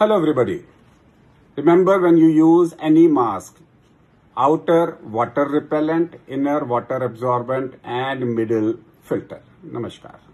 Hello everybody. Remember when you use any mask, outer water repellent, inner water absorbent and middle filter. Namaskar.